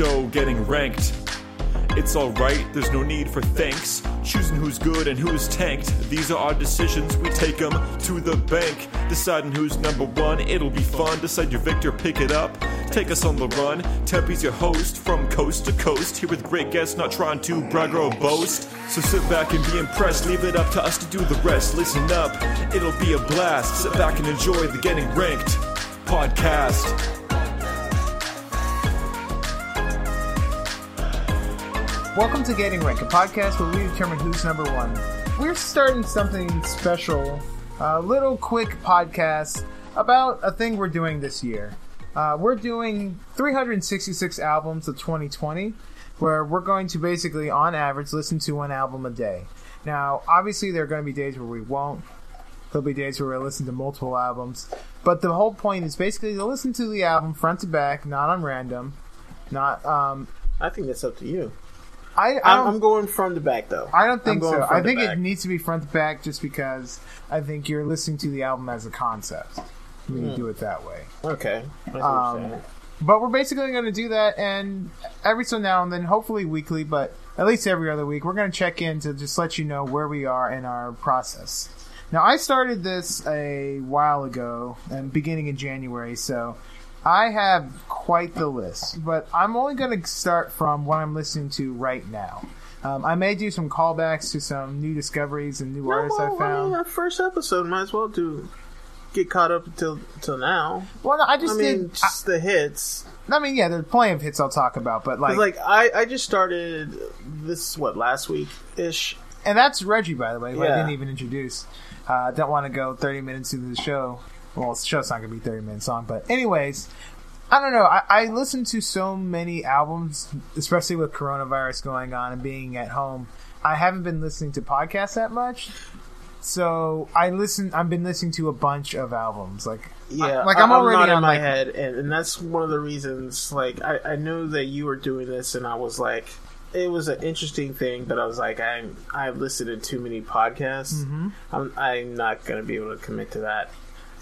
Show getting ranked. It's alright, there's no need for thanks. Choosing who's good and who's tanked. These are our decisions, we take them to the bank. Deciding who's number one, it'll be fun. Decide your victor, pick it up. Take us on the run. Tempe's your host from coast to coast. Here with great guests, not trying to brag or boast. So sit back and be impressed. Leave it up to us to do the rest. Listen up, it'll be a blast. Sit back and enjoy the Getting Ranked podcast. Welcome to Getting Rank, a podcast where we determine who's number one. We're starting something special, a little quick podcast about a thing we're doing this year. Uh, we're doing 366 albums of 2020, where we're going to basically, on average, listen to one album a day. Now, obviously, there are going to be days where we won't. There'll be days where we listen to multiple albums. But the whole point is basically to listen to the album front to back, not on random. Not, um, I think that's up to you. I, I I'm going front to back though. I don't think so. I think it needs to be front to back just because I think you're listening to the album as a concept. when You do it that way. Okay. I see what Um. But we're basically going to do that, and every so now and then, hopefully weekly, but at least every other week, we're going to check in to just let you know where we are in our process. Now, I started this a while ago, and beginning in January, so I have quite the list. But I'm only going to start from what I'm listening to right now. Um, I may do some callbacks to some new discoveries and new No, artists well, I found. I mean, that first episode might as well do get caught up until till now. well, no, I I just mean, did. just the hits. I, I mean, yeah, there's plenty of hits I'll talk about, but like like I, I just started this what last week ish. And that's Reggie, by the way, who I didn't even introduce. Uh, don't want to go 30 minutes into the show. Well, the show's not going to be 30 minutes long, but anyways, I don't know. I, I listen to so many albums, especially with coronavirus going on and being at home. I haven't been listening to podcasts that much. So I listen. I've been listening to a bunch of albums. Like, Yeah, like I- I'm already on my like head, and, and that's one of the reasons. Like I, I knew that you were doing this, and I was like, it was an interesting thing, but I was like, I'm I've listened to too many podcasts. Mm-hmm. I'm I'm not gonna be able to commit to that.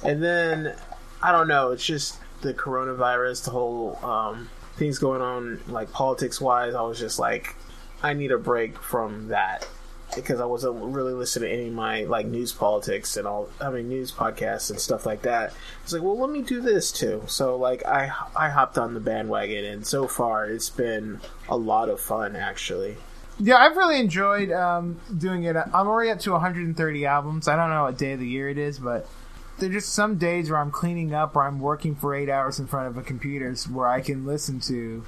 And then I don't know. It's just the coronavirus, the whole um, things going on, like politics wise. I was just like, I need a break from that because I wasn't really listening to any of my like news politics and all I mean news podcasts and stuff like that. It's like, well, let me do this too. So like I I hopped on the bandwagon and so far it's been a lot of fun actually. Yeah, I've really enjoyed um, doing it. I'm already up to 130 albums. I don't know what day of the year it is, but there's just some days where I'm cleaning up or I'm working for eight hours in front of a computer where I can listen to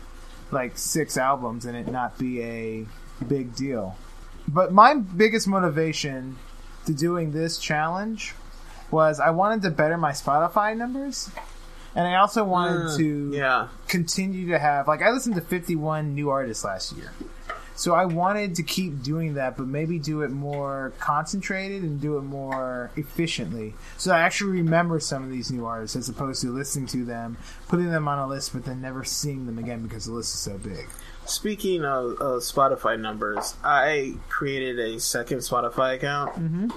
like six albums and it not be a big deal. But my biggest motivation to doing this challenge was I wanted to better my Spotify numbers. And I also wanted mm, to Yeah. continue to have like I listened to 51 new artists last year. So I wanted to keep doing that, but maybe do it more concentrated and do it more efficiently. So I actually remember some of these new artists as opposed to listening to them, putting them on a list, but then never seeing them again because the list is so big. Speaking of, of Spotify numbers, I created a second Spotify account Mm-hmm.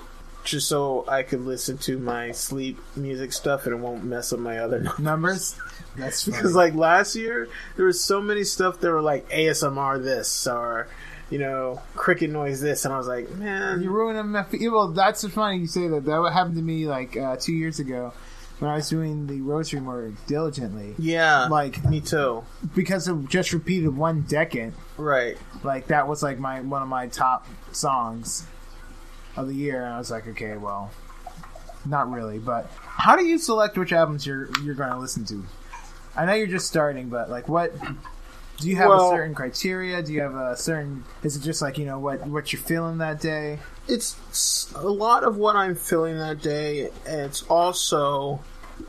Just so I could listen to my sleep music stuff and it won't mess up my other numbers. That's. Because like last year, there was so many stuff that were like ASMR this or you know cricket noise this, and I was like, man, You ruining my Well, that's funny you say that. That happened to me like uh, two years ago when I was doing the rosary more diligently. yeah, Like- me too, Because of just repeated one decade, right? like that was like my one of my top songs of the year, and I was like, okay, well, not really. But how do you select which albums you're you're going to listen to? I know you're just starting, but like, what do you have Well- a certain criteria? Do you have a certain? Is it just like you know what what you're feeling that day? It's a lot of what I'm feeling that day. It's also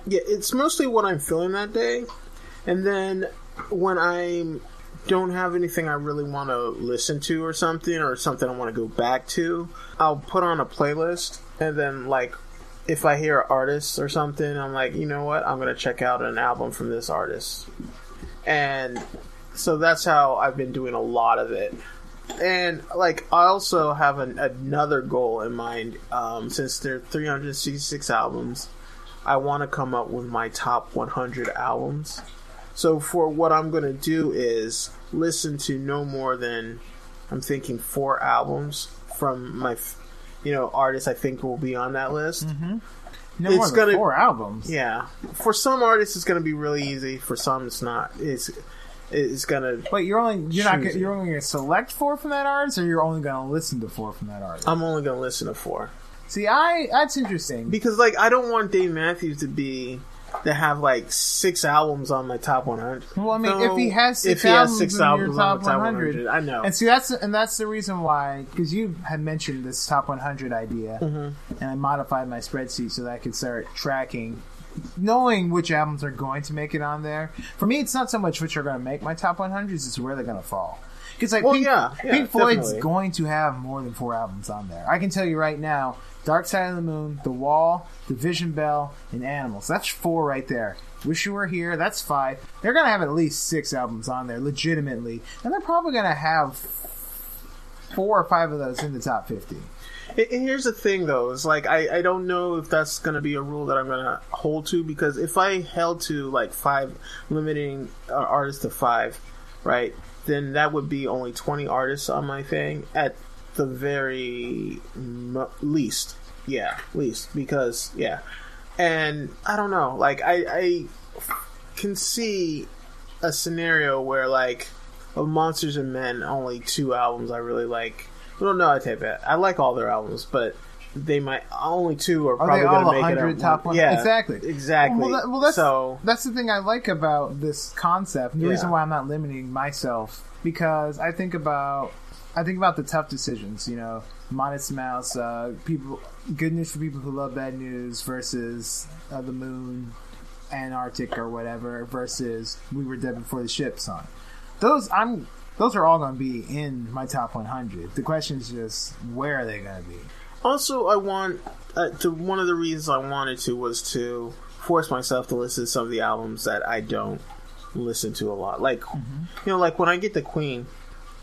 yeah, it's mostly what I'm feeling that day, and then when I don't have anything I really want to listen to or something or something I want to go back to, I'll put on a playlist and then like if I hear artists or something, I'm like, you know what, I'm gonna check out an album from this artist, and so that's how I've been doing a lot of it. And like, I also have an, another goal in mind. Um, since there are 366 albums, I want to come up with my top 100 albums. So for what I'm going to do is listen to no more than I'm thinking four albums from my, you know, artists I think will be on that list. Mm-hmm. No It's more than gonna- four albums. Yeah, for some artists it's going to be really easy. For some it's not. It's it's going to. Wait, you're only you're not gonna, you're only going to select four from that artist, or you're only going to listen to four from that artist? I'm only going to listen to four See, I that's interesting. because like I don't want Dave Matthews to be to have like six albums on my top 100. Well, I mean, No, if he has six if he has albums six in your albums top on the top 100, 100, I know. And see, that's and that's the reason why because you had mentioned this top 100 idea, Mm-hmm. and I modified my spreadsheet so that I could start tracking, knowing which albums are going to make it on there. For me, it's not so much which are going to make my top 100s; it's where they're going to fall. Because like Well, Pink, yeah, yeah, Pink Floyd's definitely. going to have more than four albums on there. I can tell you right now: Dark Side of the Moon, The Wall, The Division Bell, and Animals. That's four right there. Wish You Were Here. That's five. They're going to have at least six albums on there, legitimately, and they're probably going to have four or five of those in the top fifty. And and here's the thing, though, is like I, I don't know if that's going to be a rule that I'm going to hold to because if I held to like five, limiting uh, artists to five, right, then that would be only 20 artists on my thing at the very mo- least. Yeah, least because yeah, and I don't know, like I I can see a scenario where like of Monsters and Men, only two albums I really like. Well, no, I take that. I like all their albums, but they might only two are Are probably going to make it. 100 at top one? Yeah, Exactly. exactly. Well, that- well, that's so that's the thing I like about this concept. and The Yeah. reason why I'm not limiting myself because I think about I think about the tough decisions. You know, Modest Mouse, uh, people, good news for people who love bad news versus uh, the Moon, Antarctic or whatever versus We Were Dead Before the Ship song. Those I'm those are all going to be in my top 100. The question is just where are they going to be? Also, I want uh, to. One of the reasons I wanted to was to force myself to listen to some of the albums that I don't listen to a lot. Like, you know, like when I get the Queen,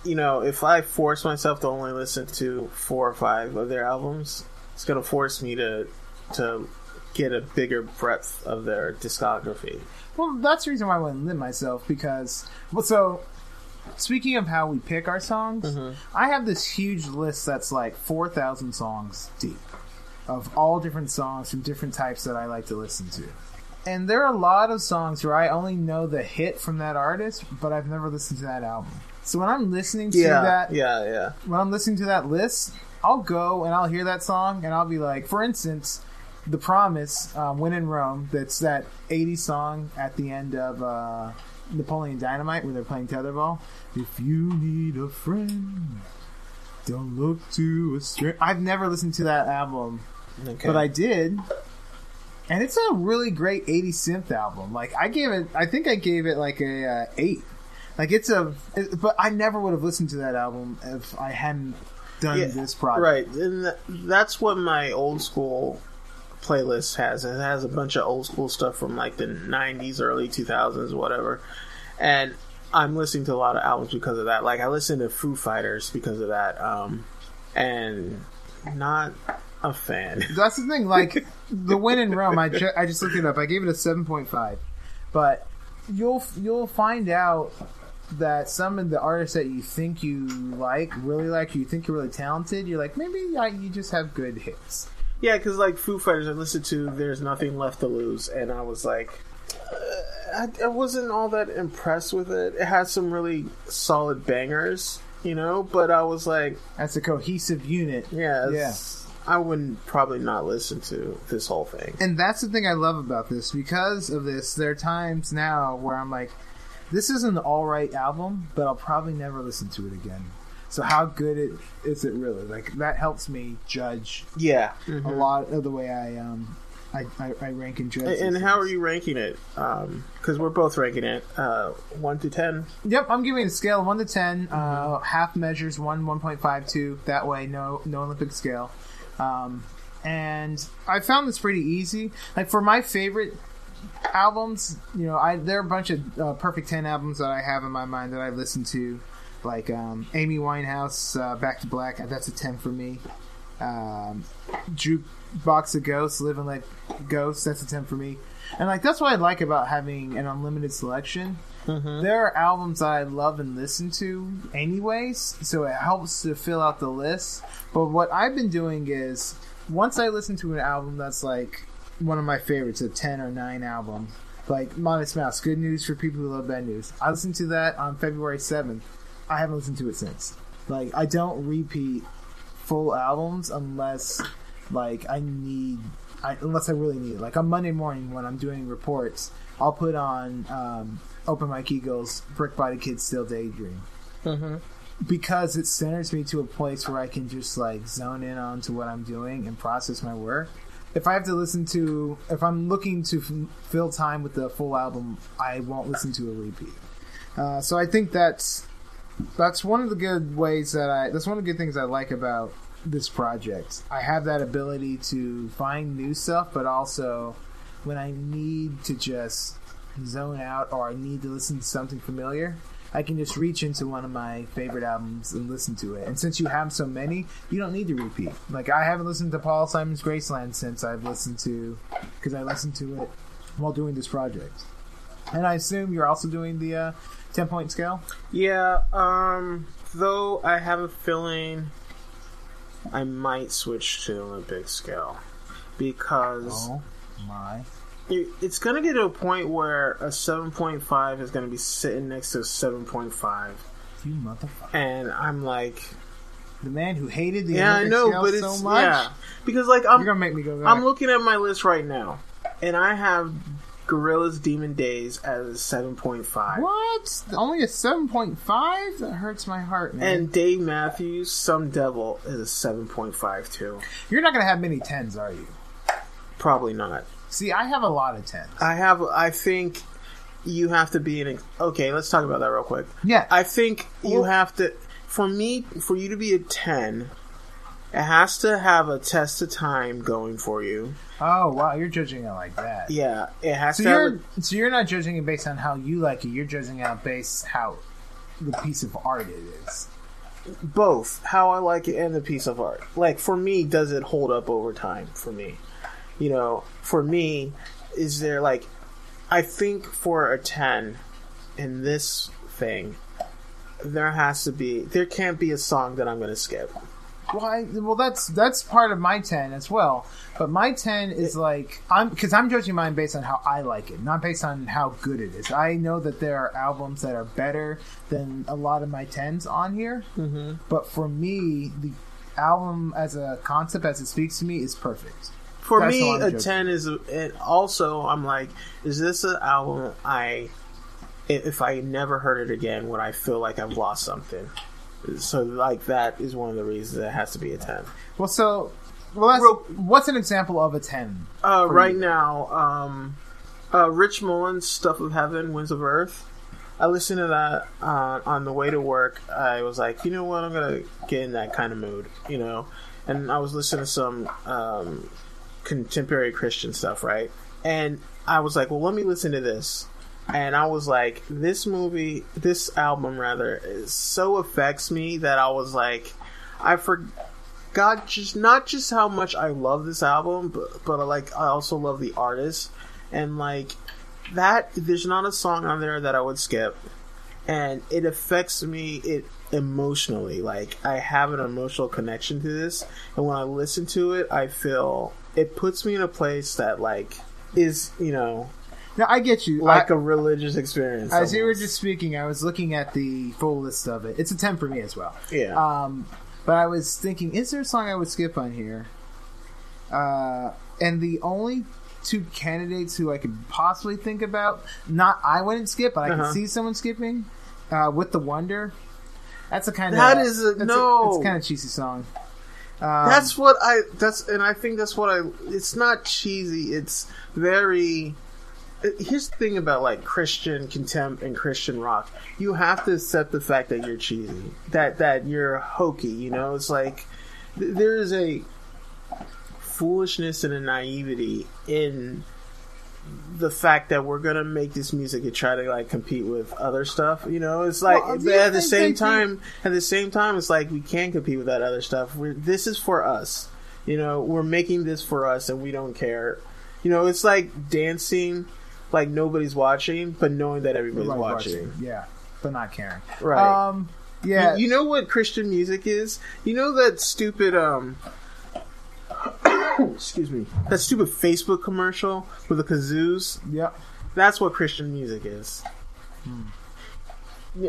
you know, if I force myself to only listen to four or five of their albums, it's going to force me to to get a bigger breadth of their discography. Well, that's the reason why I wouldn't limit myself because. Well, so speaking of how we pick our songs, Mm-hmm. I have this huge list that's like four thousand songs deep of all different songs from different types that I like to listen to. And there are a lot of songs where I only know the hit from that artist, but I've never listened to that album. So when I'm listening to Yeah, that, yeah, yeah. when I'm listening to that list, I'll go and I'll hear that song and I'll be like, for instance, The Promise, um, When in Rome, that's that 80s song at the end of uh, Napoleon Dynamite where they're playing tetherball. If you need a friend, don't look to a stranger. I've never listened to that album, Okay. but I did. And it's a really great 80s synth album. Like I gave it, I think I gave it like a uh, eight. Like it's a, it, but I never would have listened to that album if I hadn't done Yeah, this project. Right, and th- that's what my old school playlist has. It has a bunch of old school stuff from like the '90s, early 2000s, whatever. And I'm listening to a lot of albums because of that. Like I listen to Foo Fighters because of that, um, and not a fan. That's the thing. Like the When in Rome, I, ju- I just looked it up. I gave it a seven point five, but you'll you'll find out that some of the artists that you think you like, really like, you think you're really talented, you're like maybe I, you just have good hits. Yeah, because like Foo Fighters, I listened to "There's Nothing Left to Lose," and I was like. uh, I, I wasn't all that impressed with it. It has some really solid bangers, you know, but I was like, That's a cohesive unit. Yeah, it's- I wouldn't probably not listen to this whole thing. And that's the thing I love about this. Because of this, there are times now where I'm like, this is an alright album, but I'll probably never listen to it again. So how good it is it really? Like that helps me judge Yeah. a lot of the way I um I, I, I rank and judge. And these how are you ranking it? Because we're both ranking it uh, one to ten. Yep, I'm giving a scale of one to 10 Uh, half measures one, one point five two. That way, no no Olympic scale. Um, and I found this pretty easy. Like for my favorite albums, you know, I there are a bunch of uh, perfect ten albums that I have in my mind that I listen to, like um, Amy Winehouse, uh, Back to Black. That's a ten for me. Um, Jukebox of Ghosts, Living Like Ghosts. That's a ten for me. And like that's what I like about having an unlimited selection. There are albums I love and listen to anyways, so it helps to fill out the list. But what I've been doing is once I listen to an album that's like one of my favorites, a ten or nine album, like Modest Mouse, Good News for People Who Love Bad News. I listened to that on February seventh. I haven't listened to it since. Like I don't repeat full albums unless like I need I, unless I really need it. Like on Monday morning when I'm doing reports, I'll put on um, Open Mike Eagle's, Brick Body Kids Still Daydream. Because it centers me to a place where I can just like zone in onto what I'm doing and process my work. If I have to listen to, if I'm looking to f- fill time with the full album, I won't listen to a repeat. Uh, so I think that's that's one of the good ways that I. That's one of the good things I like about this project. I have that ability to find new stuff, but also when I need to just zone out or I need to listen to something familiar, I can just reach into one of my favorite albums and listen to it. And since you have so many, you don't need to repeat. Like I haven't listened to Paul Simon's Graceland since I've listened to because I listened to it while doing this project. And I assume you're also doing the uh, ten point scale. Yeah, um, though I have a feeling I might switch to the Olympic scale because Oh my! it- it's going to get to a point where a 7.5 is going to be sitting next to a 7.5, You motherfucker! and I'm like, The man who hated the yeah, I know, but it's so much. yeah, because like I'm You're gonna make me go back. I'm looking at my list right now, and I have Gorillaz' Demon Days as a 7.5. what? Only a seven point five? That hurts my heart, man. And Dave Matthews, Some Devil, is a 7.5 too. You're not gonna have many tens, are you? Probably not. See, I have a lot of tens. I have. I think you have to be an. Okay, let's talk about that real quick. Yeah, I think you have to. For me, for you to be a ten, it has to have a test of time going for you. Oh wow, you're judging it like that. Yeah, it has So to. Have you're so you're not judging it based on how you like it. You're judging it based how the piece of art it is. both how I like it and the piece of art. Like for me, does it hold up over time? For me, you know, for me, is there like, I think for a ten in this thing, there has to be. There can't be a song that I'm going to skip. Why? Well, that's that's part of my ten as well. But my ten is like I'm because I'm judging mine based on how I like it, not based on how good it is. I know that there are albums that are better than a lot of my tens on here, mm-hmm. but for me, the album as a concept, as it speaks to me, is perfect. For That's me, a ten is. And also, I'm like, is this an album i- if I never heard it again, would I feel like I've lost something? So, like that is one of the reasons it has to be a ten. Well, so well, Real- what's an example of a ten? Uh, right you. now, um, uh, Rich Mullins' "Stuff of Heaven, Winds of Earth." I listened to that uh, on the way to work. I was like, you know what, I'm gonna get in that kind of mood, you know. And I was listening to some um, contemporary Christian stuff, right? And I was like, well, let me listen to this. And I was like, this movie, this album rather, so affects me that I was like, I forgot just not just how much I love this album, but but like I also love the artist, and like that. There's not a song on there that I would skip, and it affects me it emotionally. Like I have an emotional connection to this, and when I listen to it, I feel it puts me in a place that like is you know Now I get you. like I, a religious experience. as you were just speaking, I was looking at the full list of it. It's a ten for me as well. yeah. Um, but I was thinking, is there a song I would skip on here? Uh, and the only two candidates who I could possibly think about, not I wouldn't skip, but I Uh-huh. could see someone skipping, uh, with the Wonder. That's a kind of That is a- no. it's kind of cheesy song. Um, that's what I that's and I think that's what I it's not cheesy it's very here's the thing about like Christian contempt and Christian rock you have to accept the fact that you're cheesy that that you're hokey you know it's like th- there is a foolishness and a naivety in the fact that we're gonna make this music and try to like compete with other stuff, you know, it's like Well, but at the same time, at the same time, it's like we can compete with that other stuff. We're, this is for us. You know, we're making this for us and we don't care. You know, it's like dancing like nobody's watching, but knowing that everybody's Everybody's watching. Yeah, but not caring. Right. Um. Yeah. You, you know what Christian music is? You know that stupid um excuse me. That stupid Facebook commercial with the kazoos? Yep. That's what Christian music is.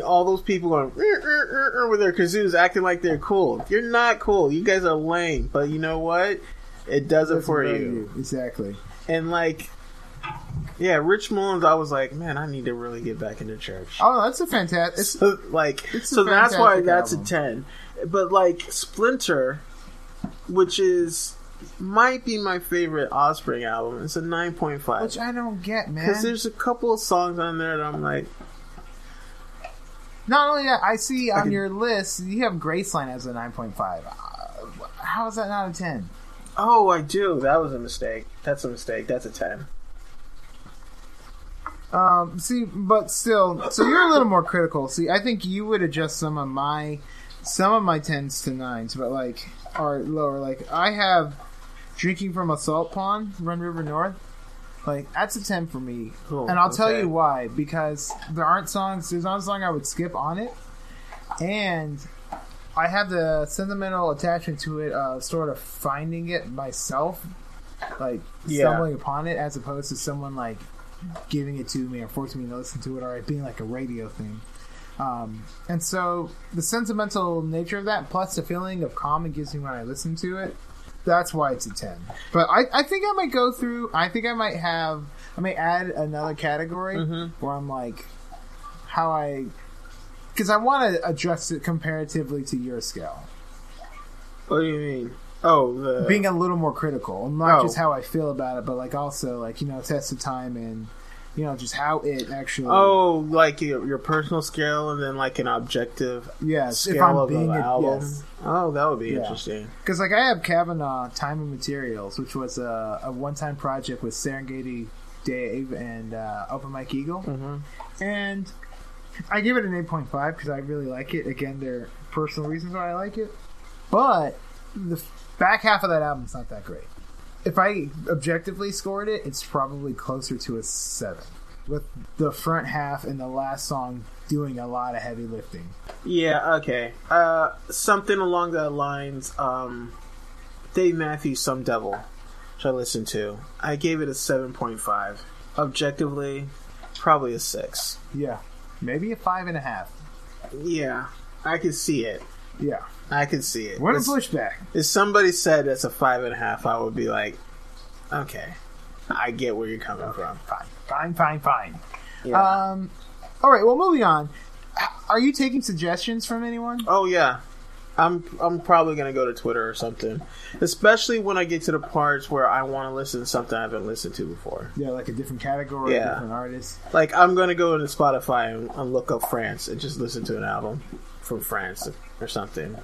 All those people going "Er, er, er, er," with their kazoos acting like they're cool. You're not cool. You guys are lame. But you know what? It does it for Doesn't you. know Exactly. And like yeah, Rich Mullins, I was like, man, I need to really get back into church. Oh, that's a fantastic. So, like It's so that's why that's album. a 10 but like splinter which is might be my favorite offspring album it's a 9.5 Which I don't get, man. because there's a couple of songs on there that i'm like Not only that, I see on can- your list you have Graceland as a nine point five. Uh, how is that not a ten? oh i do that was a mistake that's a mistake that's a 10 Um, see, but still, so you're a little more critical. See, I think you would adjust some of my some of my tens to nines, but like are lower. Like I have drinking from a salt pond, Run River North. Like that's a ten for me, Cool, and I'll tell you why. Because there aren't songs. There's not a song I would skip on it, and I have the sentimental attachment to it of sort of finding it myself, like Yeah. stumbling upon it, as opposed to someone like giving it to me or forcing me to listen to it, or it being like a radio thing. Um, and so the sentimental nature of that, plus the feeling of calm it gives me when I listen to it, that's why it's a ten. But I, I think I might go through. I think I might have. I may add another category Mm-hmm. where I'm like, how I, because I want to adjust it comparatively to your scale, what do you mean oh the being a little more critical, not Oh. just how I feel about it, but like also like you know test of time and you know just how it actually. oh like your, your personal scale and then like an objective yes, if scale I'm of being the album yes. oh that would be Yeah. interesting Because like I have Cavanaugh Time and Materials, which was a, a one-time project with Serengeti Dave and uh, Open Mike Eagle, Mhm. and I give it an eight point five because I really like it. Again, there are personal reasons why I like it, but the back half of that album is not that great. If I objectively scored it, it's probably closer to a seven, with the front half and the last song doing a lot of heavy lifting. Yeah, okay. Uh, something along that lines. Um, Dave Matthews, Some Devil, which I listened to. I gave it a 7.5. Objectively, probably a 6. Yeah, maybe a five and a half. Yeah, I could see it. Yeah, I can see it. what a If- pushback. If somebody said it's a 5.5, I would be like, okay, I get where you're coming from. Fine, fine, fine, fine. Yeah. Um, all right. Well, moving on. Are you taking suggestions from anyone? Oh yeah. I'm I'm probably gonna go to Twitter or something. Especially when I get to the parts where I want to listen to something I haven't listened to before. Yeah, like a different category, Yeah. different artist. Like I'm gonna go into Spotify and, and look up France and just listen to an album from France or something.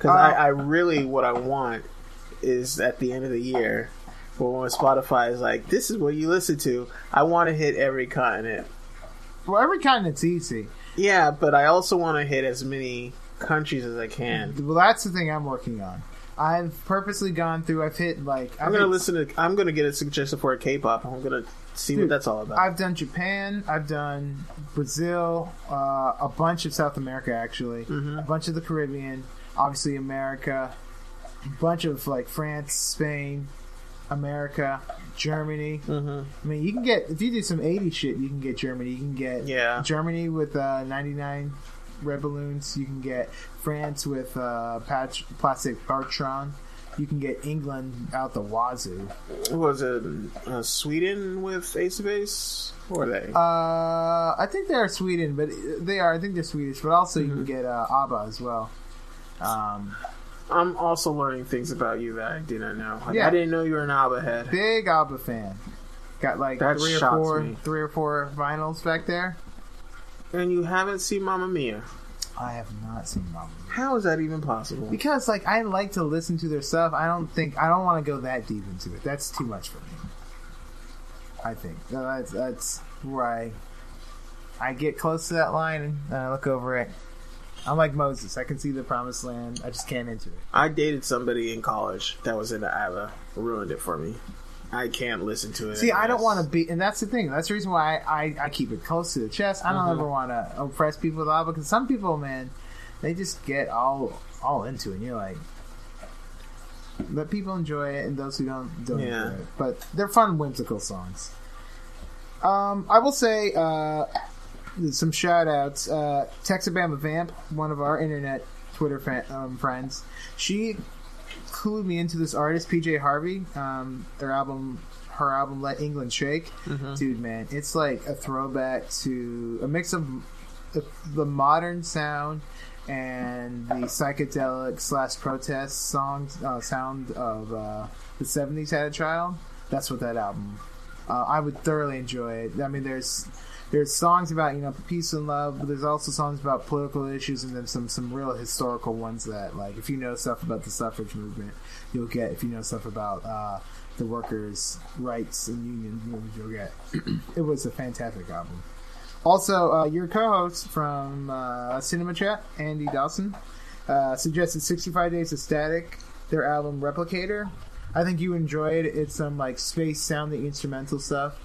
Because I, Uh, I really what I want is at the end of the year, but when Spotify is like, "This is what you listen to," I want to hit every continent. Well, every continent's easy. Yeah, but I also want to hit as many countries as I can. Well, that's the thing I'm working on. I've purposely gone through. I've hit like I've I'm gonna hit- listen to. I'm gonna get a suggestion for a K-pop. I'm gonna see what that's all about. I've done Japan. I've done Brazil. Uh, a bunch of South America, actually. Mm-hmm. A bunch of the Caribbean. Obviously, America. A bunch of like France, Spain, America, Germany. mm-hmm. I mean, you can get if you do some 80 shit, you can get Germany. You can get Yeah. Germany with uh, 99 red balloons. You can get France with uh, patch, Plastic Bertrand. You can get England out the wazoo. Was it uh, Sweden with Ace of Base? Or are they? Uh, I think they are Sweden, but they are. I think they're Swedish, but also you Mm-hmm. can get uh, ABBA as well. Um, I'm also learning things about you that I did not know. Like, Yeah. I didn't know you were an ABBA head. big ABBA fan. Got like That three or four, me. three or four vinyls back there. And you haven't seen Mamma Mia. I have not seen Mamma Mia. How is that even possible? Because like I like to listen to their stuff. I don't think I don't want to go that deep into it. That's too much for me. I think that's that's where I I get close to that line and I look over it. I'm like Moses. I can see the promised land. I just can't enter it. I dated somebody in college that was into ABBA. Ruined it for me. I can't listen to it. See, I don't want to be, and that's the thing. That's the reason why I, I, I keep it close to the chest. I don't Mhm. ever want to oppress people with ABBA because some people, man, they just get all all into it. And you're like, let people enjoy it, and those who don't don't Yeah. enjoy it. But they're fun, whimsical songs. Um, I will say uh, some shout outs. Uh, Texabama Vamp, one of our internet Twitter fan, um, friends, she clued me into this artist, PJ Harvey. Um, their album, her album, Let England Shake. Dude, man, it's like a throwback to a mix of the, the modern sound and the psychedelic slash protest song uh, sound of uh, the '70s had a child. That's what that album. Uh, I would thoroughly enjoy it. I mean, there's there's songs about you know peace and love, but there's also songs about political issues, and then some some real historical ones that like if you know stuff about the suffrage movement, you'll get. If you know stuff about uh, the workers' rights and union movement, you'll get. it was a fantastic album. Also, uh, your co-host from uh, Cinema Chat, Andy Dawson, uh, suggested 65 Days of Static, their album Replicator. I think you enjoyed it. It's some like space sounding instrumental stuff.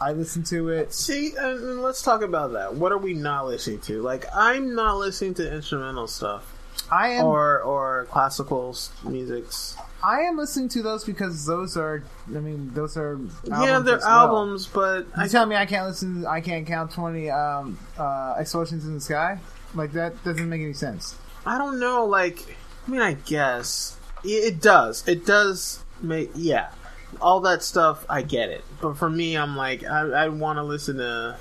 I listened to it. See, and let's talk about that. What are we not listening to? Like, I'm not listening to instrumental stuff I am or or classical musics. I am listening to those because those are I mean those are albums yeah, they're as well. albums, but You I tell me I can't listen. I can't count twenty um, uh, explosions in the sky. Like that doesn't make any sense. I don't know. Like, I mean, I guess it, it does. It does make yeah. All that stuff, I get it. But for me, I'm like, I, I want to listen to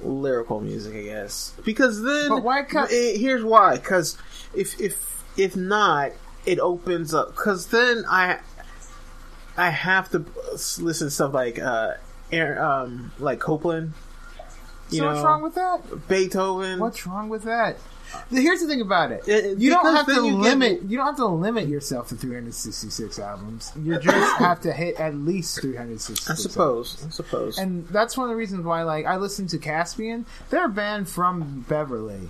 lyrical music, I guess, because then. But why cut- eh, here's why. Because if if if not, it opens up. Because then I I have to listen to stuff like uh, Aaron, um, like Copland. You So know, what's wrong with that? Beethoven? What's wrong with that? Here's the thing about it. It- you don't have to you get- limit. You don't have to limit yourself to 366 albums. You just have to hit at least 366. I suppose. I suppose. And that's one of the reasons why, like, I listen to Caspian. They're a band from Beverly.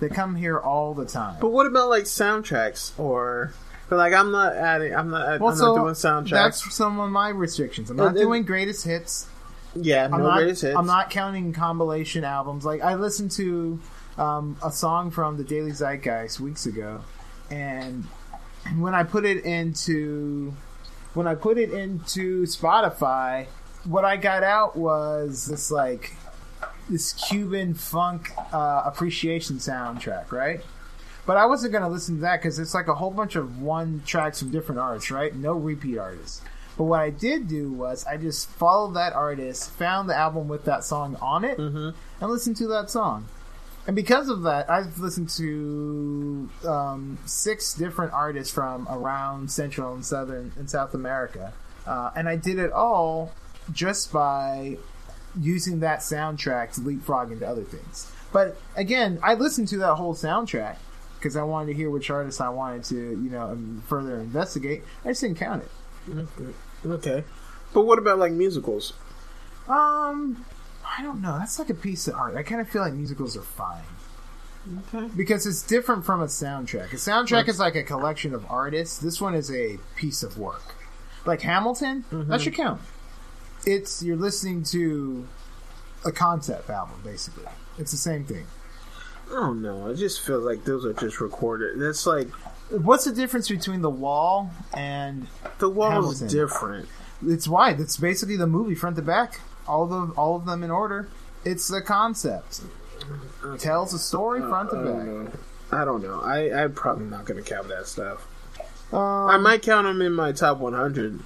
They come here all the time. But what about like soundtracks or? But like I'm not adding. I'm not. Well, I'm so not doing soundtracks. That's some of my restrictions. I'm not doing greatest hits. Yeah, I'm no not. greatest hits. I'm not counting compilation albums. Like I listened to um, a song from the Daily Zeitgeist weeks ago, and when I put it into when I put it into Spotify, what I got out was this like this Cuban funk uh, appreciation soundtrack, right? But I wasn't gonna listen to that because it's like a whole bunch of one tracks from different artists, right? No repeat artists. But what I did do was I just followed that artist, found the album with that song on it, and listened to that song. And because of that, I've listened to um, six different artists from around Central and Southern and South America, uh, and I did it all just by using that soundtrack to leapfrog into other things. But again, I listened to that whole soundtrack because I wanted to hear which artists I wanted to, you know, um, further investigate. I just didn't count it. Okay. But what about like musicals? Um, I don't know. That's like a piece of art. I kind of feel like musicals are fine Okay. because it's different from a soundtrack. A soundtrack is like a collection of artists. This one is a piece of work. Like Hamilton, that should count. It's you're listening to a concept album, basically. It's the same thing. I don't know. It just feels like those are just recorded. That's like What's the difference between the wall and the wall is Hamilton. different. it's wide? It's basically the movie front to back, all of all of them in order. It's the concept. Tells a story front to I back. don't know. I don't know. I I'm probably not gonna count that stuff. Um, I might count them in my top 100.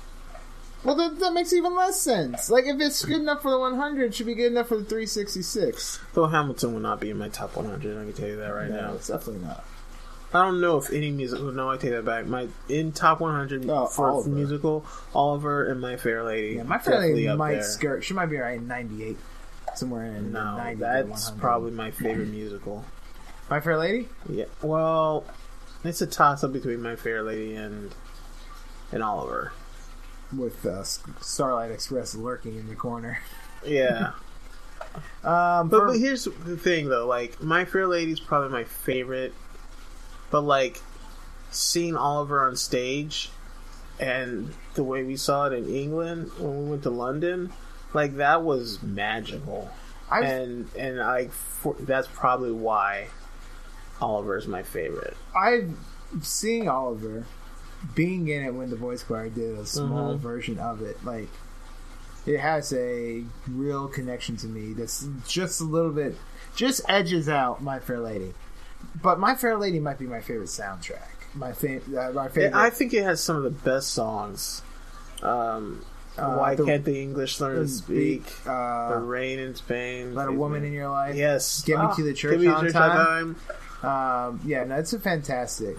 Well, that, that makes even less sense. Like, if it's good enough for the 100, it should be good enough for the 366. Though Hamilton will not be in my top 100. I can tell you that right now. it's definitely not. I don't know if any musical. No, I take that back. My in top 100 Oh, for Oliver. musical, Oliver and My Fair Lady. Yeah, my Fair Lady might there. skirt. She might be right in 98. Somewhere in No, 90 that's probably my favorite musical. My Fair Lady? Yeah. Well, it's a toss up between My Fair Lady and and Oliver. With uh, Starlight Express lurking in the corner. Yeah. Um, But, for- but here's the thing, though. Like, My Fair Lady is probably my favorite. But like, seeing Oliver on stage, and the way we saw it in England when we went to London, like that was magical. I've- and and I for, that's probably why Oliver is my favorite. I've seen Oliver being in it when the voice choir did a small Mhm. version of it. Like, it has a real connection to me that's just a little bit, just edges out My Fair Lady. But My Fair Lady might be my favorite soundtrack. My, fa- uh, my favorite. I think it has some of the best songs. Um, Uh, why the- can't the English learn to speak? the Uh, rain in Spain. Let a woman in your life. Yes. Get Me Ah, to the Church on Church Time. Um, yeah, no, it's a fantastic.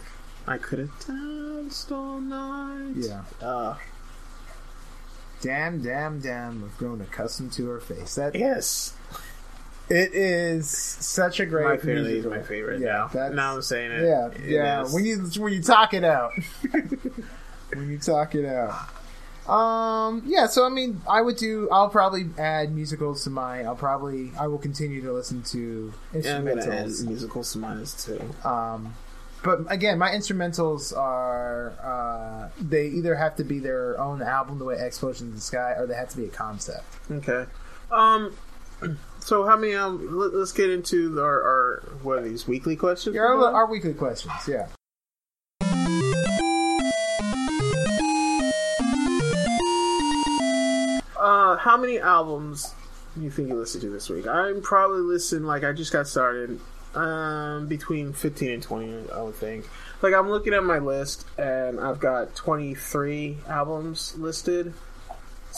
I could have danced all night. Yeah. Uh, Damn, damn, damn. I've grown accustomed to her face. That yes. It is such a great. My favorite is my favorite Yeah, now. that's- Now I'm saying it. Yeah, It yeah. is. When you when you talk it out, when you talk it out. Um. Yeah. So I mean, I would do. I'll probably add musicals to mine. I'll probably. I will continue to listen to yeah, I'm gonna add instrumentals. musicals to mine too. Um. But again, my instrumentals are uh, they either have to be their own album, the way Explosion in the Sky, or they have to be a concept. Okay. Um. So how many? Um. Let, us get into our, our what are these weekly questions? Yeah, our, our weekly questions. Yeah. Uh, how many albums do you think you listened to this week? I'm probably listening. Like I just got started. Um, between 15 and 20, I would think. Like I'm looking at my list, and I've got 23 albums listed.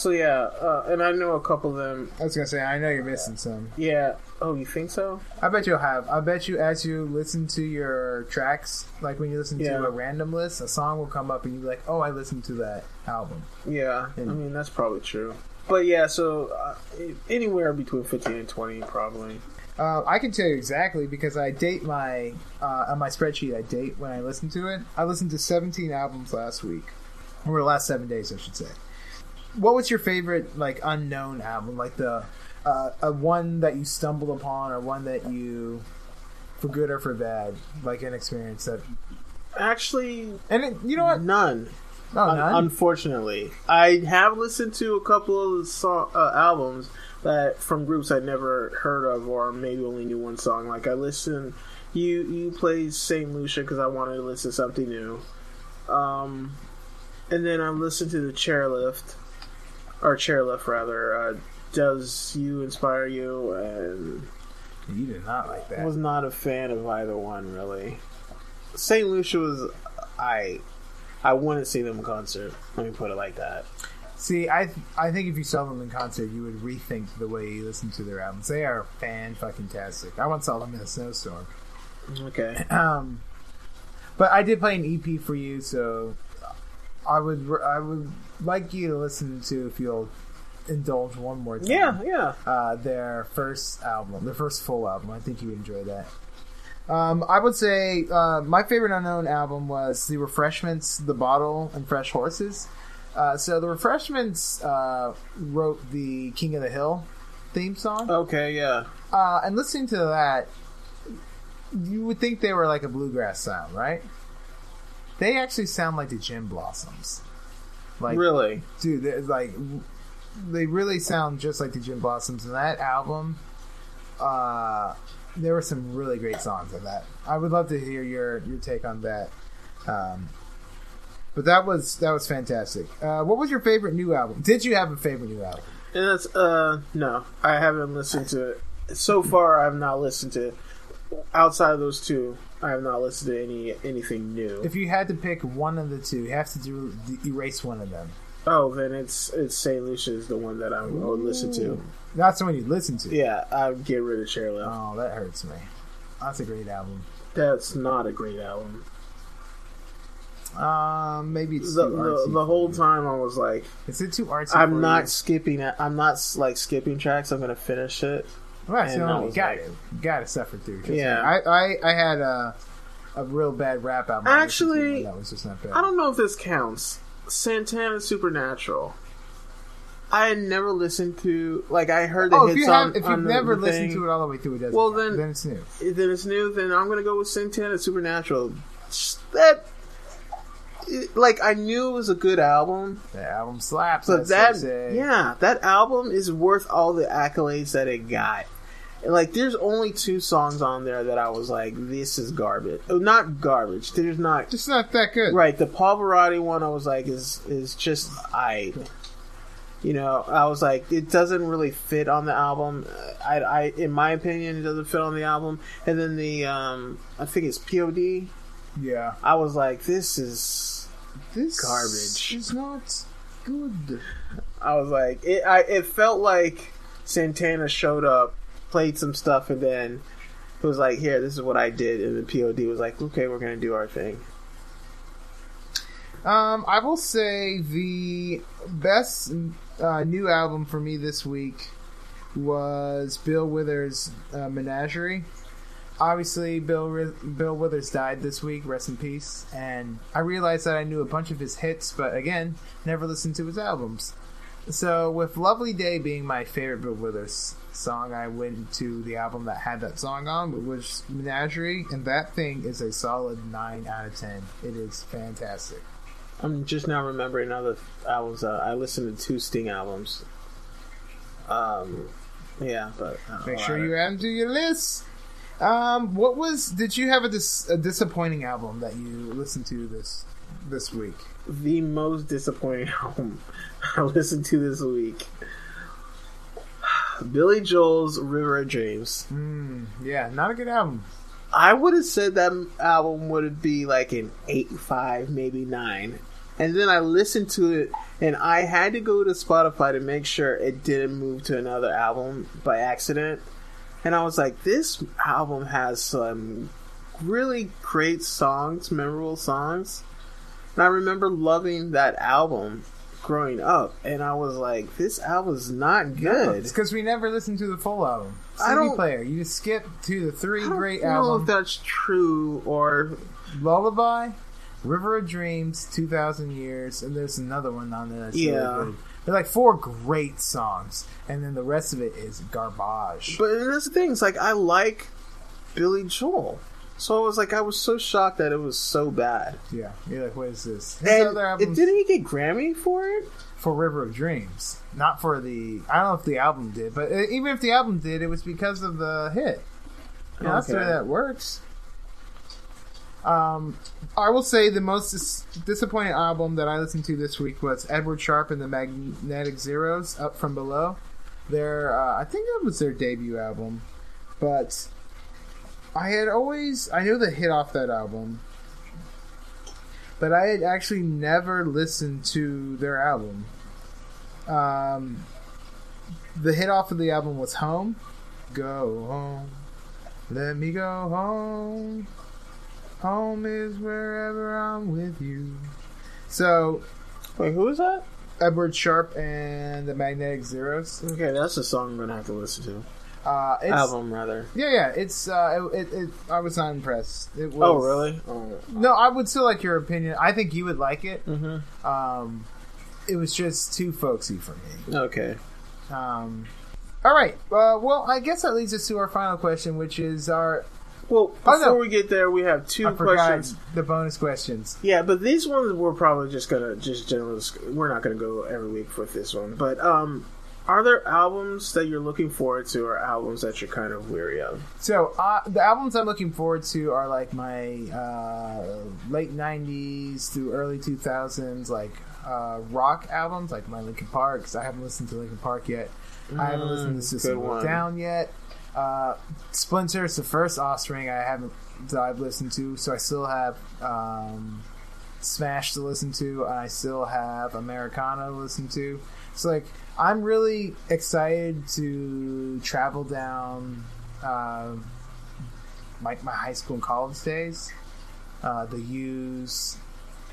So yeah, uh, and I know a couple of them. I was gonna say I know you're missing some. Yeah. Oh, you think so? I bet you'll have. I bet you as you listen to your tracks, like when you listen Yeah. to a random list, a song will come up and you'll be like, "Oh, I listened to that album." Yeah. I mean, that's probably true. But yeah, so uh, anywhere between 15 and 20, probably. Uh, I can tell you exactly because I date my uh, on my spreadsheet. I date when I listen to it. I listened to 17 albums last week, or the last seven days, I should say. What was your favorite like unknown album? Like the uh, a one that you stumbled upon, or one that you, for good or for bad, like an experience that. Actually, And it, you know what? none. No, Un- none. unfortunately, I have listened to a couple of song, uh, albums that from groups I'd never heard of, or maybe only knew one song. Like I listened, you you played Saint Lucia because I wanted to listen to something new, um, and then I listened to the Chairlift, or Chairlift rather. Uh, Does you inspire you? And you did not like that. I was not a fan of either one really. Saint Lucia was I. I wouldn't see them in concert. Let me put it like that. See, I I think if you saw them in concert, you would rethink the way you listen to their albums. They are fan fucking tastic. I once saw them in a snowstorm. Okay. Um, but I did play an EP for you, so I would I would like you to listen to if you'll indulge one more time. Yeah, yeah. Uh, their first album, their first full album. I think you would enjoy that. Um, I would say uh, my favorite unknown album was The Refreshments, The Bottle, and Fresh Horses. Uh, so The Refreshments uh, wrote the King of the Hill theme song. Okay, yeah. Uh, and listening to that, you would think they were like a bluegrass sound, right? They actually sound like the Gin Blossoms. Like, really? dude, like they really sound just like the Gin Blossoms. And that album, uh, there were some really great songs on that. I would love to hear your your take on that. Um, but that was that was fantastic. Uh, what was your favorite new album? Did you have a favorite new album? And that's uh no, I haven't listened to it. So far I have not listened to outside of those two, I have not listened to any anything new. If you had to pick one of the two, you have to do erase one of them. oh, then it's it's Saint Lucia is the one that I would listen to. That's the one you listen to. Yeah, I'd get rid of Chairlift. Oh, that hurts me. That's a great album. That's not a great album. Um, maybe it's The the, the whole time I was like, Is it too artsy? I'm you? not skipping it. I'm not like skipping tracks. I'm gonna finish it. Right, and so I you got like- got to suffer through. Yeah. I, I I had a a real bad rap album. I Actually, that was just not bad. I don't know if this counts. Santana Supernatural. I had never listened to like I heard the Oh, hits if you on, have, if you've the- never the listened thing. to it all the way through, it doesn't. Well, count. then- then it's new. then it's new. Then I'm gonna go with Santana Supernatural. That like I knew it was a good album, The album slaps. but that yeah, that album is worth all the accolades that it got. And, like, there's only two songs on there that I was like, this is garbage. Oh, not garbage. There's not just not that good. right. The Pavarotti one, I was like, is is just I. You know, I was like, it doesn't really fit on the album. I, I, in my opinion, it doesn't fit on the album. And then the, um, I think it's POD. Yeah, I was like, this is. this Garbage. is not good. I was like, it. I. It felt like Santana showed up, played some stuff, and then it was like, here, this is what I did. And the POD was like, okay, we're gonna do our thing. Um, I will say the best uh, new album for me this week was Bill Withers' uh, Menagerie. Obviously, Bill Bill Withers died this week. Rest in peace. And I realized that I knew a bunch of his hits, but again, never listened to his albums. So, with "Lovely Day" being my favorite Bill Withers song, I went to the album that had that song on, which was Menagerie, and that thing is a solid nine out of ten. It is fantastic. I'm just now remembering other albums. Uh, I listened to two Sting albums. Um, yeah, but Make sure you add them to your list. Um, what was? Did you have a, dis, a disappointing album that you listened to this this week? The most disappointing album I listened to this week. Billy Joel's River of Dreams. Hmm. Yeah, not a good album. I would have said that album would be like an 8 5, maybe 9. And then I listened to it, and I had to go to Spotify to make sure it didn't move to another album by accident. And I was like, this album has some really great songs, memorable songs. And I remember loving that album growing up, and I was like, this album's not good. It's because we never listened to the full album. CD I don't- player. You just skip to the three I don't know if that's true or Lullaby, River of Dreams, Two Thousand Years, and there's another one on there that's Yeah. really good. They're like four great songs, and then the rest of it is garbage. But that's the thing. It's like I like Billy Joel, so I was like, I was so shocked that it was so bad. yeah, you're like, what is this? His And other it, albums didn't he get Grammy for it? for River of Dreams, not for the. I don't know if the album did, but uh, even if the album did, it was because of the hit. You know, That's the way Okay. that works. Um, I will say the most dis- disappointing album that I listened to this week was Edward Sharpe and the Magnetic Zeros, Up from Below. Their, uh, I think that was their debut album, but I had always I knew the hit off that album, but I had actually never listened to their album. Um, the hit off of the album was Home. Go home. Let me go home. Home is wherever I'm with you. So, Wait, who is that? Edward Sharpe and the Magnetic Zeros. Okay, that's a song I'm gonna have to listen to. Uh, it's, Album rather. Yeah, yeah. It's uh, it, it, it. I was not impressed. It was, Oh, really? Oh. No, I would still like your opinion. I think you would like it. Mm-hmm. Um, it was just too folksy for me. Okay. Um, all right. Uh, well, I guess that leads us to our final question, which is our. Well, Oh, before no. we get there, we have two I questions. the bonus questions. Yeah, but these ones we're probably just gonna just general. We're not gonna go every week with this one. But um, are there albums that you're looking forward to, or albums that you're kind of weary of? So uh, the albums I'm looking forward to are like my uh, late '90s through early 2000s, like uh, rock albums, like my Linkin Park. 'cause I haven't listened to Linkin Park yet. I haven't listened to Mm, System of a one. Down yet. Uh, Splinter is the first offspring I haven't that I've listened to, so I still have um, Smash to listen to, and I still have Americana to listen to. So like, I'm really excited to travel down uh, my my high school and college days. Uh, the Used.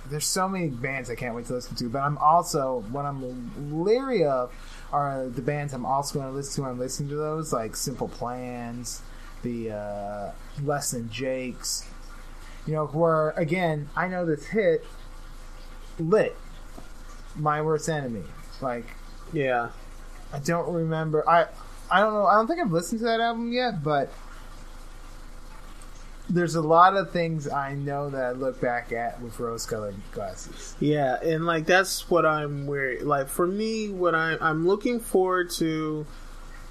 There's so many bands I can't wait to listen to, but I'm also what I'm leery of are the bands I'm also going to listen to. when I'm listening to those like Simple Plans, the uh, Less Than Jakes. You know, where again I know this hit lit, my worst enemy. Like Yeah. I don't remember. I I don't know. I don't think I've listened to that album yet, but there's a lot of things I know that I look back at with rose-colored glasses. Yeah, and like that's what I'm weary. Like for me, what I I'm looking forward to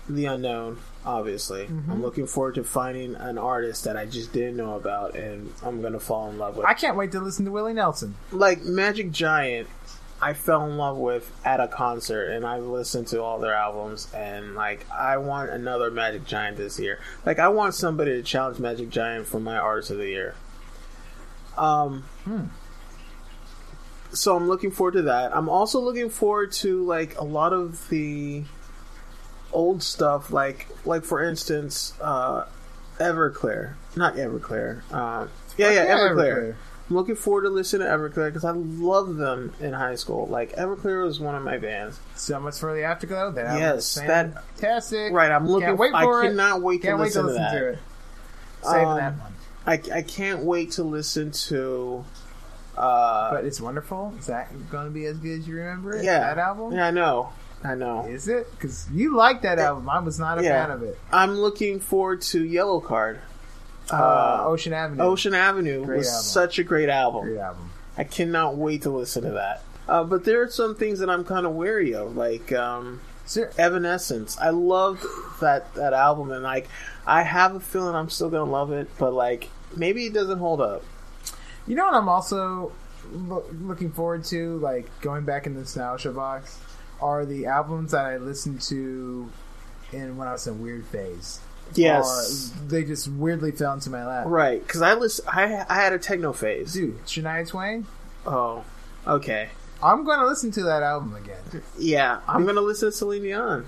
the unknown. Obviously, mm-hmm. I'm looking forward to finding an artist that I just didn't know about, and I'm gonna fall in love with. I can't wait to listen to Willie Nelson. like Magic Giant, I fell in love with at a concert, and I listened to all their albums, and like I want another Magic Giant this year. Like I want somebody to challenge Magic Giant for my Artist of the Year. Um. So I'm looking forward to that. I'm also looking forward to like a lot of the old stuff, like like for instance, uh, Everclear, not Everclear. Uh, yeah, yeah, Yeah, Everclear. Everclear. I'm looking forward to listening to Everclear because I loved them in high school. Like Everclear was one of my bands. So much for the Afterglow. That Yes, that- fantastic. Right, I'm looking. Can't wait I for it. I cannot wait to Can't wait to listen to listen that. to it. Save Um, that one. I, I can't wait to listen to. Uh, But it's wonderful. Is that going to be as good as you remember it? yeah, that album. Yeah, I know. I know. Is it? Because you like that album. I was not a Yeah. fan of it. I'm looking forward to Yellowcard. Uh, Ocean Avenue. Ocean Avenue Great was album. such a great album. Great album. I cannot wait to listen to that. Uh, but there are some things that I'm kind of wary of, like um, So, Evanescence. I love that that album, and like I have a feeling I'm still gonna love it, but like maybe it doesn't hold up. you know what I'm also lo- looking forward to, like going back in the nostalgia box, are the albums that I listened to in when I was in weird phase. Yes, Or they just weirdly fell into my lap. right. Because I listen. I I had a techno phase. Dude, Shania Twain. Oh, okay. I'm going to listen to that album again. Yeah, I'm gonna listen to Celine Dion.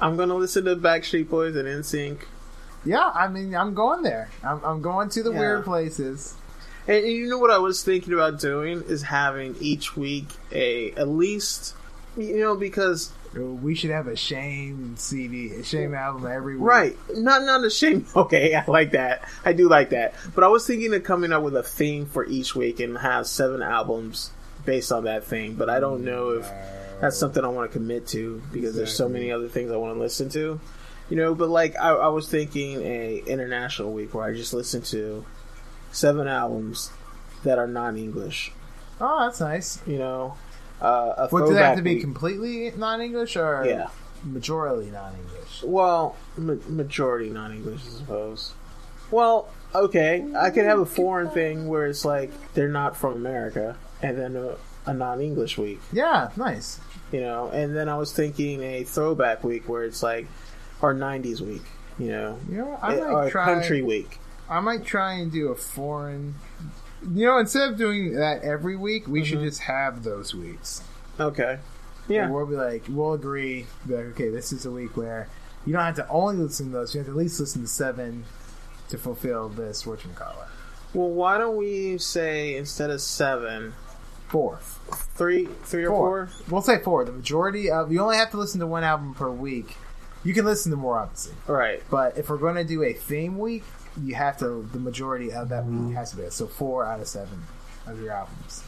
I'm gonna listen to Backstreet Boys and NSYNC. Yeah, I mean, I'm going there. I'm, I'm going to the Yeah. weird places. And you know what I was thinking about doing is having each week a at least you know because We should have a shame CD, a shame album every week. right. Not not a shame okay I like that. I do like that. But I was thinking of coming up with a theme for each week and have seven albums based on that thing but I don't know if that's something I want to commit to because there's so many other things I want to listen to. You know but like I, I was thinking a international week where I just listen to seven albums that are non-English. Oh, that's nice. you know. Uh, a What do they have to be week. completely non-English or Yeah. majorly non-English? Well, ma- majority non-English, I suppose. Well, okay, I could have a foreign thing where it's like they're not from America, and then a, a non-English week, Yeah, nice. you know. And then I was thinking a throwback week where it's like our '90s week, you know, You know, I Eh, might or try. country week. I might try and do a foreign. You know, instead of doing that every week, we should Mhm. just have those weeks. Okay, Yeah. yeah, we'll be like, we'll agree. Be like, okay, this is a week where you don't have to only listen to those. You have to at least listen to seven to fulfill this. You call? Well, why don't we say instead of seven, Four. three, three or Four. four? We'll say four. The majority of you only have to listen to one album per week. You can listen to more, obviously, Right. but if we're going to do a theme week, you have to. The majority of that week has to be so four out of seven of your albums.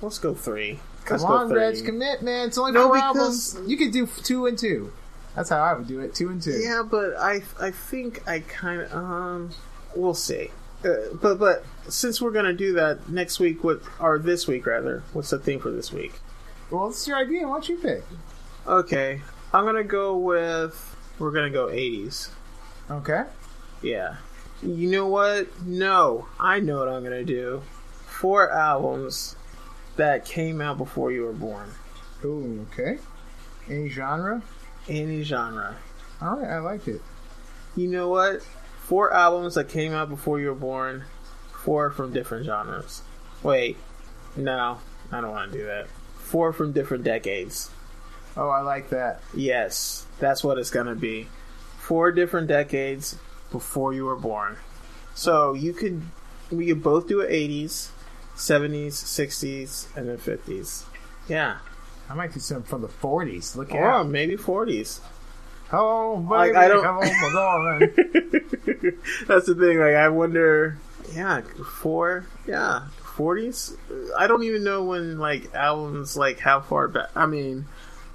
Let's go three. Come Let's on, go Reg, commit, man. It's only No, four because- albums. You could do two and two. That's how I would do it. Two and two. Yeah, but I I think I kind of um we'll see. Uh, but but since we're gonna do that next week, what or this week rather? What's the theme for this week? Well, it's your idea. Why don't you pick? Okay, I'm gonna go with we're gonna go 80s. Okay. Yeah. You know what? No, I know what I'm gonna do. Four albums that came out before you were born. Ooh, okay. Any genre? Any genre. All right, I like it. You know what? Four albums that came out before you were born, four from different genres. Wait, no, I don't want to do that. Four from different decades. Oh, I like that. Yes, that's what it's gonna be. Four different decades before you were born. So you could, we could both do 80s, 70s, 60s, and then 50s. Yeah, I might do something from the 40s. Look at out. maybe 40s. Oh, baby. Like, I don't- Oh, my That's the thing. Like, I wonder. Yeah, four. Yeah, forties. I don't even know when like albums like how far back. I mean,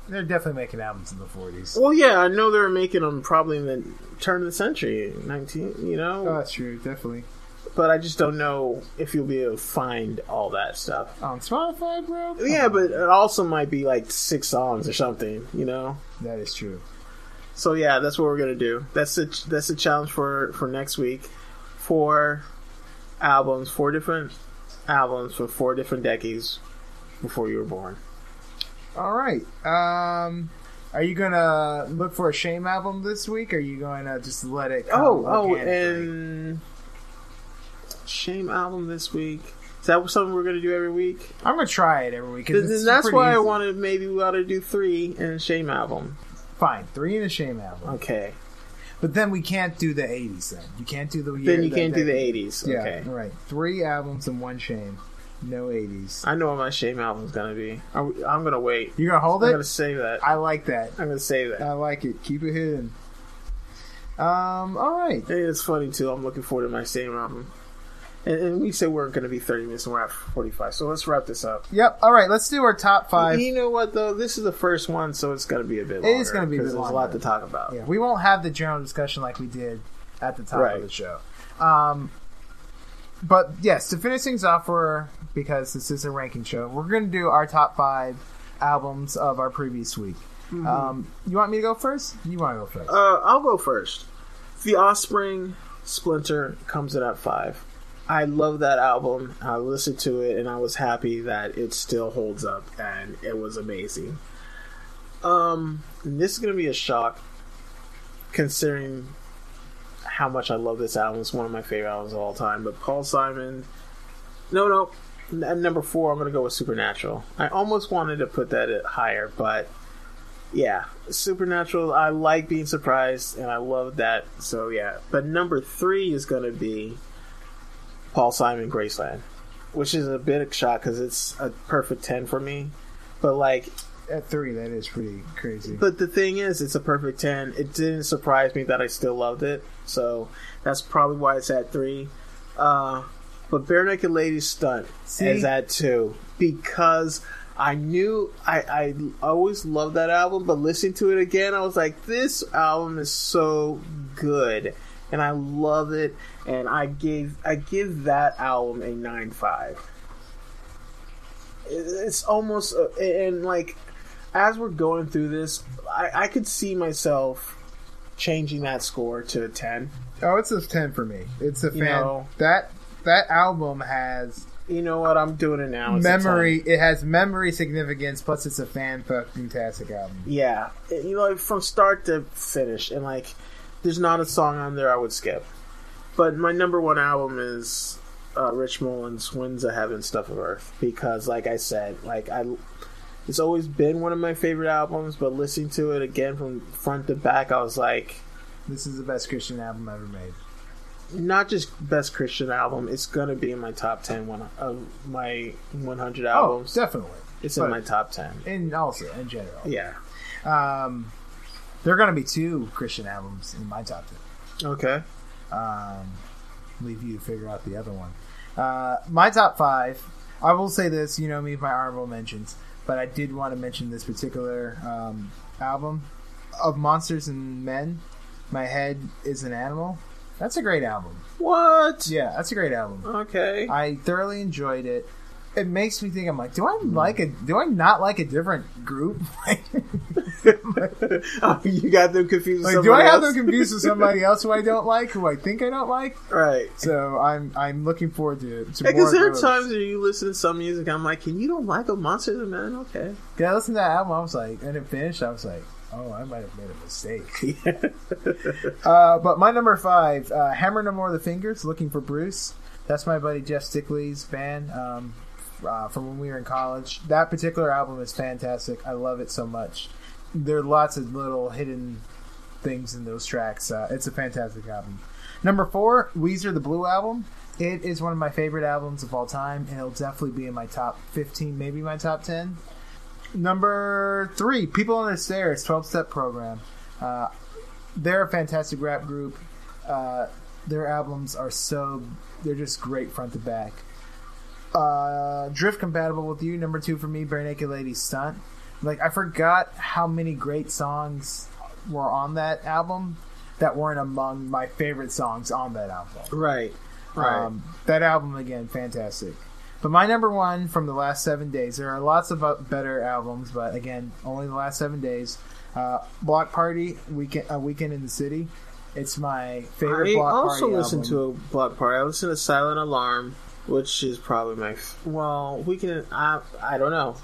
they're definitely making albums in the 40s. Well, yeah, I know they were making them probably in the turn of the century, nineteen. You know, Oh, that's true, definitely. but I just don't know if you'll be able to find all that stuff. On Spotify, bro? Yeah, but it also might be like six songs or something. You know. That is true. So yeah, that's what we're gonna do. That's the that's the challenge for for next week. Four albums, four different albums for four different decades before you were born. All right. Um, are you gonna look for a Shame album this week? Or are you going to just let it? Oh, oh, and Shame album this week. Is that something we're gonna do every week? I'm gonna try it every week. 'cause Then it's that's pretty why I easy. wanted maybe we ought to do three and a Shame album. Fine, three and a Shame album, Okay. but then we can't do the '80s. Then you can't do the. Then you can't do the eighties. Yeah, Okay. all right. Three albums and one Shame. No '80s. I know what my Shame album's gonna be. I'm, I'm gonna wait. You gonna hold it? I'm gonna save that. I like that. I'm gonna save that. I like it. Keep it hidden. Um. All right. It's funny too. I'm looking forward to my shame album. And, and we said we're going to be 30 minutes and we're at 45. So let's wrap this up. Yep. All right. Let's do our top five. You know what though? This is the first one, so it's going to be a bit. It Longer is gonna be a there's a lot to talk about. Yeah, we won't have the general discussion like we did at the top Right. of the show. Um, but yes, to finish things off, for because this is a ranking show, we're going to do our top five albums of our previous week. Um, you want me to go first? You want to go first? Uh, I'll go first. The Offspring Splinter comes in at five. I love that album. I listened to it and I was happy that it still holds up and it was amazing. Um, this is gonna be a shock, considering how much I love this album. It's one of my favorite albums of all time. But Paul Simon, no, no, at number four, I'm gonna go with Supernatural. I almost wanted to put that at higher, but yeah, Supernatural. I like being surprised, and I love that. So yeah, but number three is gonna be Paul Simon Graceland, which is a bit of a shock because it's a perfect ten for me. But like, At three, that is pretty crazy. but the thing is, it's a perfect ten. It didn't surprise me that I still loved it, so that's probably why it's at three. Uh, but Barenaked Ladies Stunt See? is at two because I knew I, I always loved that album, but listening to it again, I was like, this album is so good, and I love it, and I gave I give that album a nine five. It's almost uh, and like as we're going through this, I, I could see myself changing that score to a ten. oh, it's a ten for me. It's a fan. You know- that that album has You know what? I'm doing it now. It's memory. It has memory significance. Plus, it's a fan fucking tastic album. Yeah, It- you know, from start to finish, and like, there's not a song on there I would skip. But my number one album is uh, Rich Mullins' "Winds of Heaven, Stuff of Earth" because, like I said, like I, it's always been one of my favorite albums. But listening to it again from front to back, I was like, This is the best Christian album ever made. Not just best Christian album. It's gonna be in my top ten one of my 100 albums. Oh, definitely. it's in my top ten. And also in general. Yeah. Um, there are going to be two Christian albums in my top ten. Okay. Um, leave you to figure out the other one. Uh, my top five. I will say this. You know me, my honorable mentions, but I did want to mention this particular um, album of Monsters and Men. My head is an animal. That's a great album. What? Yeah, that's a great album. Okay. I thoroughly enjoyed it. It makes me think. I'm like, do I like a? Do I not like a different group? oh, you got them confused. with Like, do I somebody have else? them confused with somebody else who I don't like, who I think I don't like? Right. So I'm I'm looking forward to, to Because there are of times where you listen to some music, I'm like, can you don't like a Monsters Men? Okay. Yeah, I listened to that album. I was like, and it finished. I was like, oh, I might have made a mistake. uh, but my number five, uh, Hammer No More the Fingers, Looking for Bruce. That's my buddy Jeff Stickley's band um, uh, from when we were in college. That particular album is fantastic. I love it so much. There are lots of little hidden things in those tracks. Uh, it's a fantastic album. Number four, Weezer, the Blue Album. It is one of my favorite albums of all time, and it'll definitely be in my top 15, maybe my top 10. Number three, People on the Stairs, 12 Step Program. Uh, they're a fantastic rap group. Uh, their albums are so, they're just great front to back. Uh, Drift Compatible with You, number two for me, Barenaked Ladies Stunt. Like I forgot how many great songs were on that album that weren't among my favorite songs on that album. Right. Right. Um, that album again, fantastic. But my number one from the last seven days. There are lots of uh, better albums, but again, only the last seven days. Uh, Bloc Party, weekend, a weekend in the city. It's my favorite. Bloc Party. I Block also Party listen album. to a Bloc Party. I listen to Silent Alarm, which is probably my well. Weekend. I I don't know.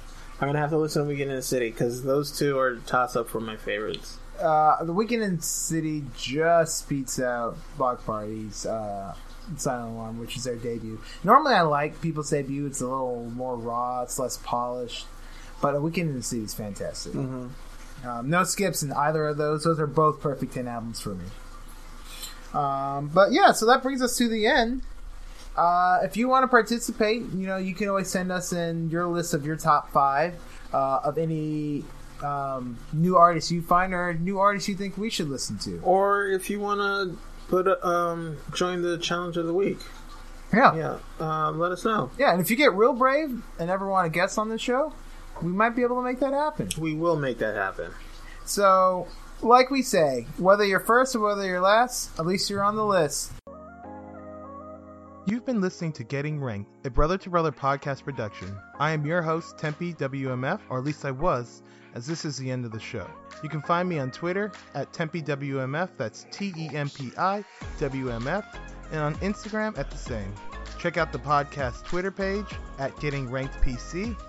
I'm gonna have to listen to Weekend in the City because those two are toss up for my favorites. Uh, the Weekend in the City just beats out Bloc Party's. uh, Silent Alarm, which is their debut. Normally, I like people's debut. It's a little more raw. It's less polished. But a Weekend in the City is fantastic. Um, no skips in either of those. Those are both perfect 10 albums for me. Um, but yeah, so that brings us to the end. Uh, if you want to participate, you know, you can always send us in your list of your top five uh, of any um, new artists you find or new artists you think we should listen to. Or if you want to put a, um join the challenge of the week, Yeah. yeah, uh, let us know. Yeah, and if you get real brave and ever want to guest on the show, we might be able to make that happen. We will make that happen. So, like we say, whether you're first or whether you're last, at least you're on the list. You've been listening to Getting Ranked, a brother to brother podcast production. I am your host, Tempi WMF, or at least I was, as this is the end of the show. You can find me on Twitter at Tempi WMF, that's T E M P I W M F, and on Instagram at the same. Check out the podcast Twitter page at Getting Ranked PC,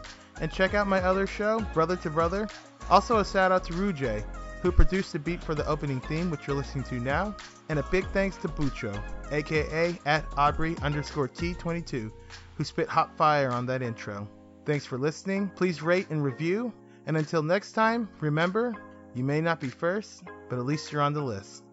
and check out my other show, Brother to Brother. Also, a shout out to Rujay, who produced the beat for the opening theme, which you're listening to now, and a big thanks to Bucho, aka at Aubrey underscore T22, who spit hot fire on that intro. Thanks for listening. Please rate and review. And until next time, remember, you may not be first, but at least you're on the list.